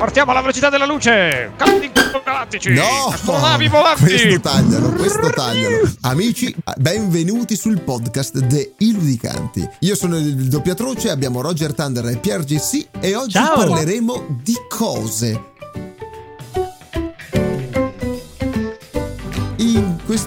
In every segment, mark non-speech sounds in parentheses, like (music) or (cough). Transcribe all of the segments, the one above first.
Partiamo alla velocità della luce! Caldi galattici! No! Astronavi volanti! Questo taglialo, questo taglialo. Amici, benvenuti sul podcast The Illudicanti. Io sono il doppiatroce, abbiamo Roger Thunder e Pierre GC e oggi Ciao. parleremo di cose.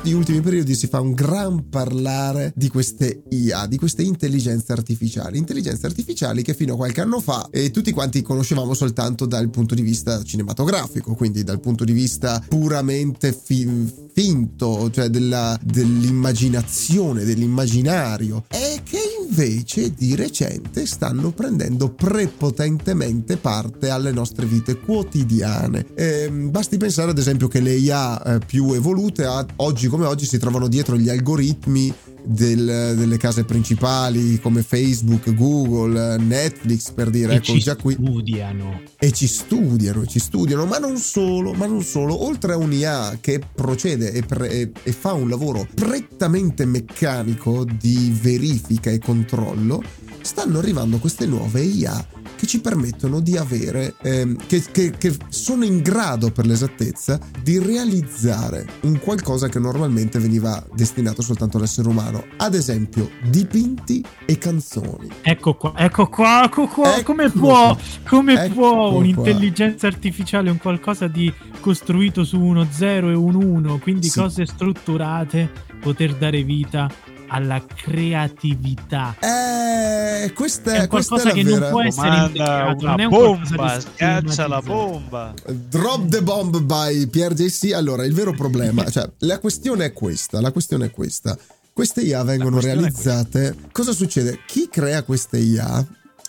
Questi ultimi periodi si fa un gran parlare di queste IA, di queste intelligenze artificiali. Intelligenze artificiali che fino a qualche anno fa eh, tutti quanti conoscevamo soltanto dal punto di vista cinematografico, quindi dal punto di vista puramente fi- finto, cioè della- dell'immaginazione, dell'immaginario, e che invece di recente stanno prendendo prepotentemente parte alle nostre vite quotidiane. Ehm, basti pensare ad esempio che le IA eh, più evolute oggi come oggi si trovano dietro gli algoritmi del- delle case principali come Facebook, Google, Netflix per dire, E ecco ci già qui studiano. e ci studiano, ci studiano, ma non solo, ma non solo, oltre a un'IA che procede e, pre- e- e fa un lavoro prettamente meccanico di verifica e controllo, stanno arrivando queste nuove IA che ci permettono di avere, ehm, che, che- che sono in grado per l'esattezza di realizzare un qualcosa che normalmente veniva destinato soltanto all'essere umano, ad esempio dipinti e canzoni. Ecco qua, ecco qua, ecco qua. Ecco come qua. può, come Ecco può qua. un'intelligenza artificiale, un qualcosa di costruito su uno 0 e un 1, quindi Sì. cose strutturate, poter dare vita alla creatività. Eh, questa È è, questa qualcosa è che non vera. può essere Manda integrato, non è una un qualcosa bomba, di schiaccia la bomba. Drop the bomb by Pierre JC. Allora, il vero problema, (laughs) cioè, la questione è questa: la questione è questa. Queste IA vengono realizzate. Cosa succede? Chi crea queste IA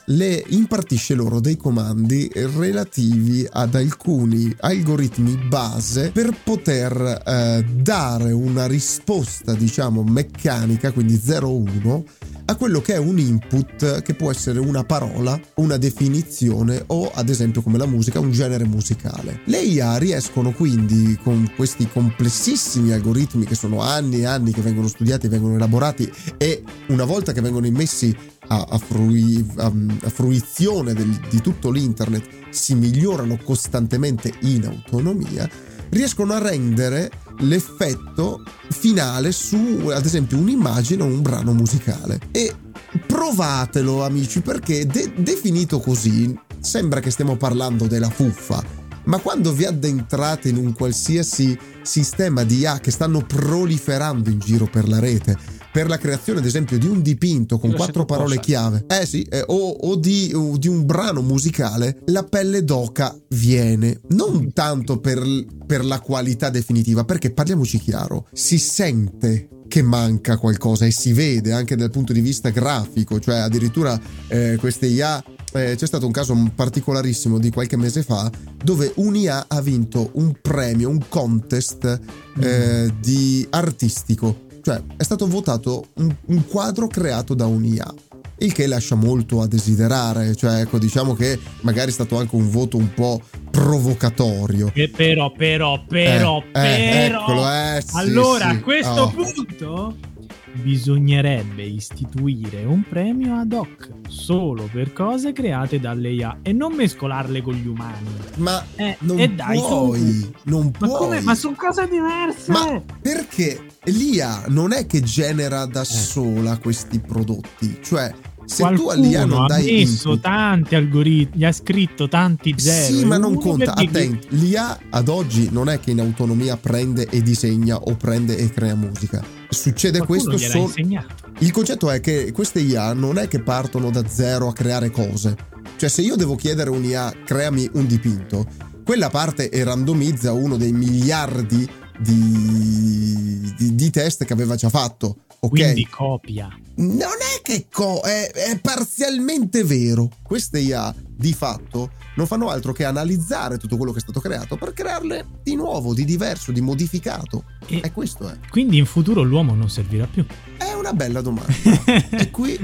le impartisce loro dei comandi relativi ad alcuni algoritmi base per poter eh, dare una risposta, diciamo, meccanica, quindi 0-1, a quello che è un input che può essere una parola, una definizione o ad esempio come la musica, un genere musicale. Le IA riescono quindi con questi complessissimi algoritmi che sono anni e anni che vengono studiati, vengono elaborati e una volta che vengono immessi a, a frui- a- a fruizione del- di tutto l'internet si migliorano costantemente in autonomia, riescono a rendere l'effetto finale su ad esempio un'immagine o un brano musicale. E provatelo amici perché de- definito così sembra che stiamo parlando della fuffa ma quando vi addentrate in un qualsiasi sistema di IA che stanno proliferando in giro per la rete per la creazione ad esempio di un dipinto con quattro parole cosa. chiave eh sì eh, o, o di, o di un brano musicale la pelle d'oca viene non tanto per, per la qualità definitiva perché parliamoci chiaro si sente che manca qualcosa e si vede anche dal punto di vista grafico cioè addirittura eh, queste IA eh, c'è stato un caso particolarissimo di qualche mese fa dove un'IA ha vinto un premio, un contest eh, di artistico. Cioè è stato votato un, un quadro creato da un'IA. Il che lascia molto a desiderare, cioè ecco diciamo che magari è stato anche un voto un po' provocatorio. E però, però, però, Eh, eh, però. eccolo, eh, sì, allora, sì. a questo Oh. punto bisognerebbe istituire un premio ad hoc solo per cose create dalle IA e non mescolarle con gli umani. Ma Eh, non e dai, puoi, non Ma puoi. come? Ma sono cose diverse. Ma perché l'IA non è che genera Eh. da sola questi prodotti, cioè se tu Qualcuno all'IA non ha dai messo input, tanti algoritmi, ha scritto tanti zero. sì, ma non conta. Attenti, l'IA ad oggi non è che in autonomia prende e disegna o prende e crea musica. Succede Qualcuno questo solo. Il concetto è che queste IA non è che partono da zero a creare cose. Cioè, se io devo chiedere a un'IA creami un dipinto, quella parte e randomizza uno dei miliardi di, di- di test che aveva già fatto. Ok? Quindi copia. Non è che co- è, è parzialmente vero. Queste IA di fatto non fanno altro che analizzare tutto quello che è stato creato per crearle di nuovo, di diverso, di modificato. E E questo è. quindi in futuro l'uomo non servirà più. È una bella domanda. (laughs) e qui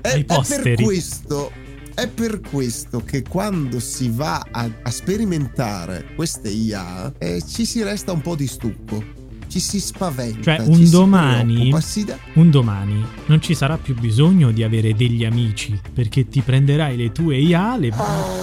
è, è per questo è per questo che quando si va a, a sperimentare queste IA eh, ci si resta un po' di stucco ci si spaventa. Cioè, ci un domani, dà- un domani non ci sarà più bisogno di avere degli amici perché ti prenderai le tue IA, le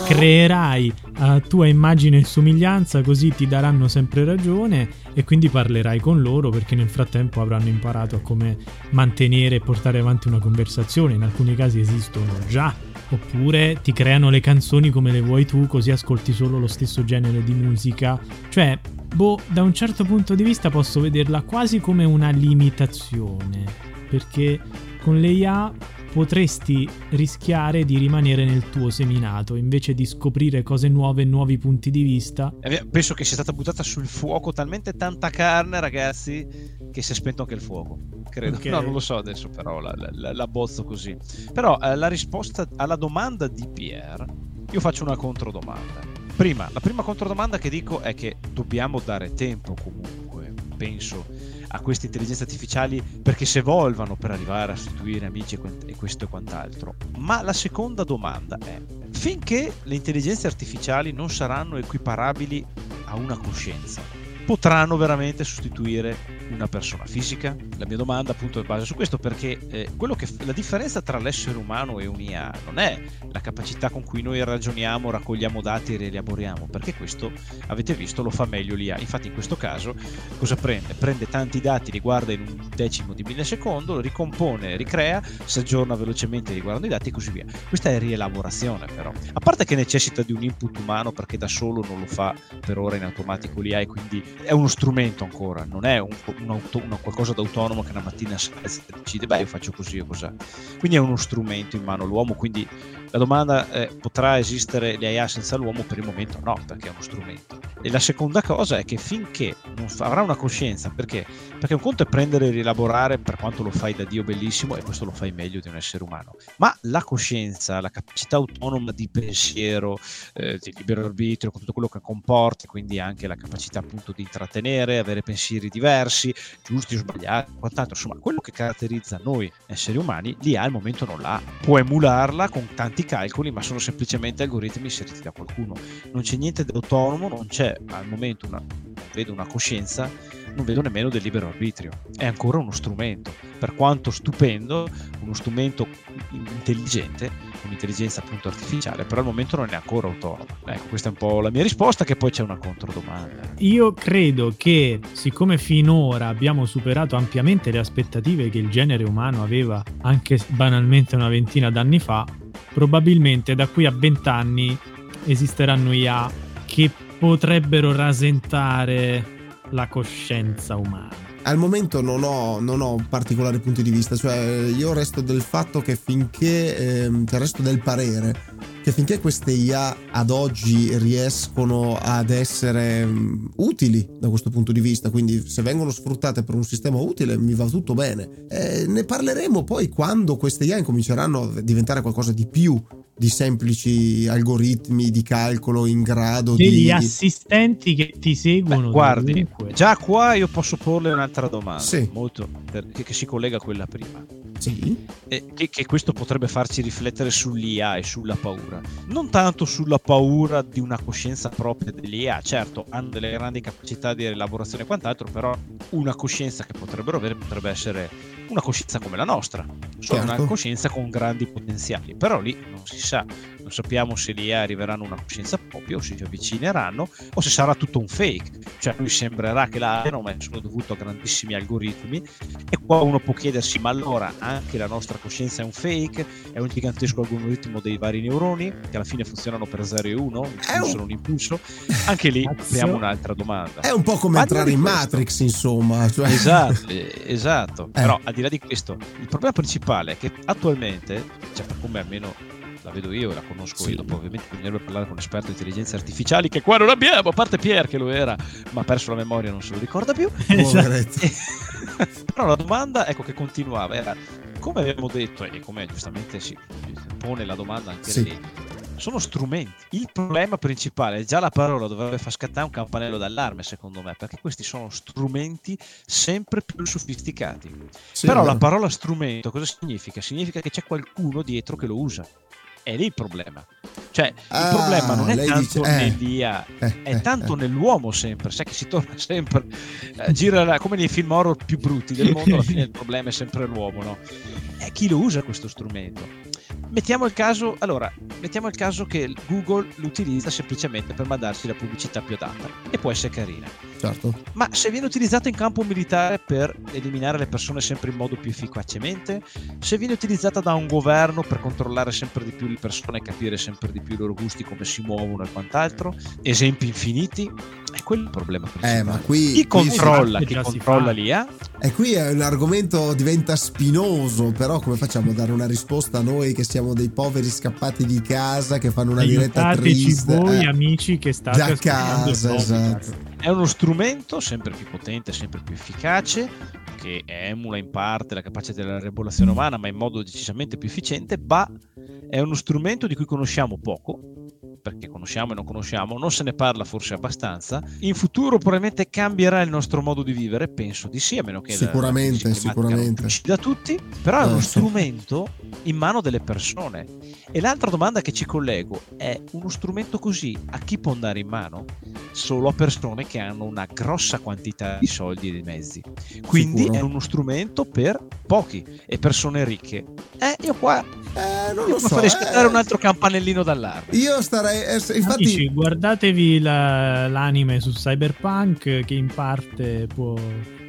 creerai a tua immagine e somiglianza, così ti daranno sempre ragione e quindi parlerai con loro perché nel frattempo avranno imparato a come mantenere e portare avanti una conversazione. In alcuni casi esistono già. Oppure ti creano le canzoni come le vuoi tu, così ascolti solo lo stesso genere di musica. Cioè, boh, da un certo punto di vista posso vederla quasi come una limitazione. Perché con le IA potresti rischiare di rimanere nel tuo seminato invece di scoprire cose nuove, nuovi punti di vista. Eh, Penso che sia stata buttata sul fuoco talmente tanta carne, ragazzi, che si è spento anche il fuoco. Credo. Ok. No, non lo so adesso, però la, la- la bozzo così. Però eh, la risposta alla domanda di Pierre, io faccio una controdomanda. Prima, la prima controdomanda che dico è che dobbiamo dare tempo comunque, penso, a queste intelligenze artificiali perché si evolvano per arrivare a sostituire amici e questo e quant'altro. Ma la seconda domanda è, finché le intelligenze artificiali non saranno equiparabili a una coscienza, potranno veramente sostituire una persona fisica? La mia domanda appunto è basa su questo perché eh, che la differenza tra l'essere umano e un'IA non è la capacità con cui noi ragioniamo, raccogliamo dati e rielaboriamo, perché questo avete visto lo fa meglio l'IA. Infatti in questo caso cosa prende? Prende tanti dati, li guarda in un decimo di millisecondo, lo ricompone, ricrea, si aggiorna velocemente riguardando i dati e così via. Questa è rielaborazione però. A parte che necessita di un input umano perché da solo non lo fa per ora in automatico l'IA e quindi è uno strumento ancora, non è un, un auto- una qualcosa d'autonomo che una mattina si alza e decide, beh io faccio così o cos'è. Quindi è uno strumento in mano all'uomo, quindi la domanda è potrà esistere l'IA senza l'uomo? Per il momento no, perché è uno strumento. E la seconda cosa è che finché non avrà una coscienza, perché? Perché un conto è prendere e rielaborare per quanto lo fai da Dio bellissimo e questo lo fai meglio di un essere umano. Ma la coscienza, la capacità autonoma di pensiero, eh, di libero arbitrio, con tutto quello che comporta, quindi anche la capacità appunto di intrattenere, avere pensieri diversi, giusti o sbagliati, quant'altro, insomma, quello che caratterizza noi esseri umani, l'IA al momento non l'ha. Può emularla con tanti calcoli, ma sono semplicemente algoritmi inseriti da qualcuno. Non c'è niente di autonomo, non c'è al momento una, vedo una coscienza, non vedo nemmeno del libero arbitrio. È ancora uno strumento, per quanto stupendo, uno strumento intelligente, un'intelligenza appunto artificiale, però al momento non è ancora autonomo. Ecco, questa è un po' la mia risposta, che poi c'è una controdomanda. Io credo che, siccome finora abbiamo superato ampiamente le aspettative che il genere umano aveva anche banalmente una ventina d'anni fa, probabilmente da qui a vent'anni esisteranno IA che potrebbero rasentare la coscienza umana. Al momento non ho, non ho particolari punti di vista, cioè io resto del fatto che finché, ehm, cioè resto del parere che finché queste IA ad oggi riescono ad essere mm, utili da questo punto di vista, quindi se vengono sfruttate per un sistema utile mi va tutto bene. Eh, ne parleremo poi quando queste IA incominceranno a diventare qualcosa di più di semplici algoritmi di calcolo in grado Degli di... assistenti che ti seguono. Beh, guardi, già qua io posso porle un'altra domanda, Sì. molto, per- che, che si collega a quella prima. Sì, E che, che questo potrebbe farci riflettere sull'IA e sulla paura. Non tanto sulla paura di una coscienza propria dell'IA, certo, hanno delle grandi capacità di elaborazione e quant'altro, però una coscienza che potrebbero avere potrebbe essere una coscienza come la nostra, solo Certo. una coscienza con grandi potenziali. Però lì non si sa, non sappiamo se l'IA arriveranno a una coscienza propria o se ci avvicineranno o se sarà tutto un fake. Cioè, noi sembrerà che l'abbiano, ma sono dovuto a grandissimi algoritmi. E qua uno può chiedersi: ma allora anche la nostra coscienza è un fake? È un gigantesco algoritmo dei vari neuroni che alla fine funzionano per 0 e 1, È un- impulso un impulso? Anche lì apriamo un'altra domanda. è un po' come Ma entrare in Matrix, insomma. Cioè... Esatto, eh, esatto. Eh. Però al di là di questo, il problema principale è che attualmente, cioè come almeno la vedo io la conosco Sì. io, dopo ovviamente bisognerebbe parlare con un esperto di intelligenze artificiali che qua non abbiamo, a parte Pier che lo era, ma ha perso la memoria, non se lo ricorda più. (laughs) Esatto. (laughs) Però la domanda ecco che continuava era come abbiamo detto e come giustamente si pone la domanda anche Sì. lì sono strumenti. Il problema principale, già la parola dovrebbe far scattare un campanello d'allarme secondo me, perché questi sono strumenti sempre più sofisticati. Sì, Però la parola strumento cosa significa? Significa che c'è qualcuno dietro che lo usa. È lì il problema. Cioè, Ah, il problema non è tanto dice- eh. nell'IA, Eh, è eh, tanto eh. nell'uomo sempre. Sai che si torna (laughs) sempre, eh, gira come nei film horror più brutti del mondo, alla fine il problema è sempre l'uomo, no? È chi lo usa questo strumento. Mettiamo il caso, allora, mettiamo il caso che Google lo utilizza semplicemente per mandarci la pubblicità più adatta e può essere carina. Certo. Ma se viene utilizzato in campo militare per eliminare le persone sempre in modo più efficacemente, se viene utilizzata da un governo per controllare sempre di più le persone e capire sempre di più i loro gusti, come si muovono e quant'altro, esempi infiniti, è quello il problema principale. Eh, ma qui, chi controlla, chi controlla fa. l'IA? e qui è l'argomento diventa spinoso, però come facciamo a dare una risposta a noi che siamo dei poveri scappati di casa che fanno una diretta Aiutateci triste? voi Eh, amici che state da casa, podcast. esatto. È uno strumento sempre più potente, sempre più efficace, che emula in parte la capacità della regolazione umana, ma in modo decisamente più efficiente, ma è uno strumento di cui conosciamo poco, perché conosciamo e non conosciamo, non se ne parla forse abbastanza. In futuro probabilmente cambierà il nostro modo di vivere, penso di sì, a meno che Sicuramente, la sicuramente. uccida tutti, però è uno sì. strumento in mano delle persone. E l'altra domanda che ci collego è uno strumento così a chi può andare in mano? Solo a persone che hanno una grossa quantità di soldi e di mezzi. Quindi Sicuro. è uno strumento per pochi e persone ricche. Eh, io qua Eh, non io lo so. farei eh. scattare un altro campanellino d'allarme. Io starei. eh, infatti, Amici, guardatevi la- l'anime su Cyberpunk che in parte può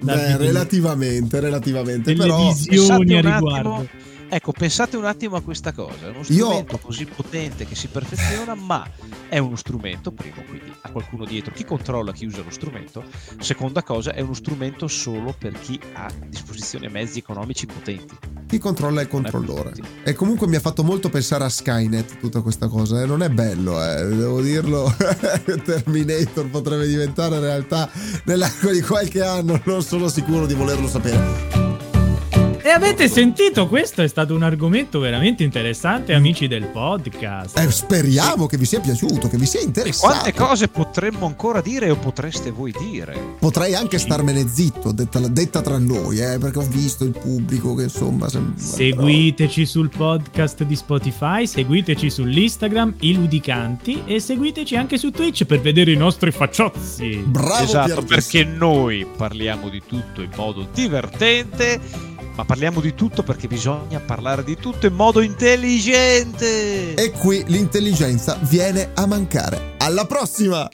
beh, relativamente, relativamente. delle Però. visioni a riguardo. attimo, ecco, pensate un attimo a questa cosa. È uno Io- strumento così potente che si perfeziona, ma è uno strumento, primo, quindi a qualcuno dietro, chi controlla chi usa lo strumento. Seconda cosa, è uno strumento solo per chi ha a disposizione mezzi economici potenti. Chi controlla il è per controllore. E comunque mi ha fatto molto pensare a Skynet tutta questa cosa. eh. Non è bello, eh. devo dirlo. (laughs) Terminator potrebbe diventare realtà nell'arco di qualche anno. Non sono sicuro di volerlo sapere. E avete sentito? Questo è stato un argomento veramente interessante, amici del podcast. Eh, speriamo che vi sia piaciuto, che vi sia E interessato. quante cose potremmo ancora dire o potreste voi dire? Potrei anche starmene zitto, detta, detta tra noi, eh, perché ho visto il pubblico che insomma. sembra- Seguiteci sul podcast di Spotify, seguiteci sull'Instagram, i ludicanti e seguiteci anche su Twitch per vedere i nostri facciozzi. Bravo esatto, perché noi parliamo di tutto in modo divertente, ma parliamo di tutto perché bisogna parlare di tutto in modo intelligente. E qui l'intelligenza viene a mancare. Alla prossima!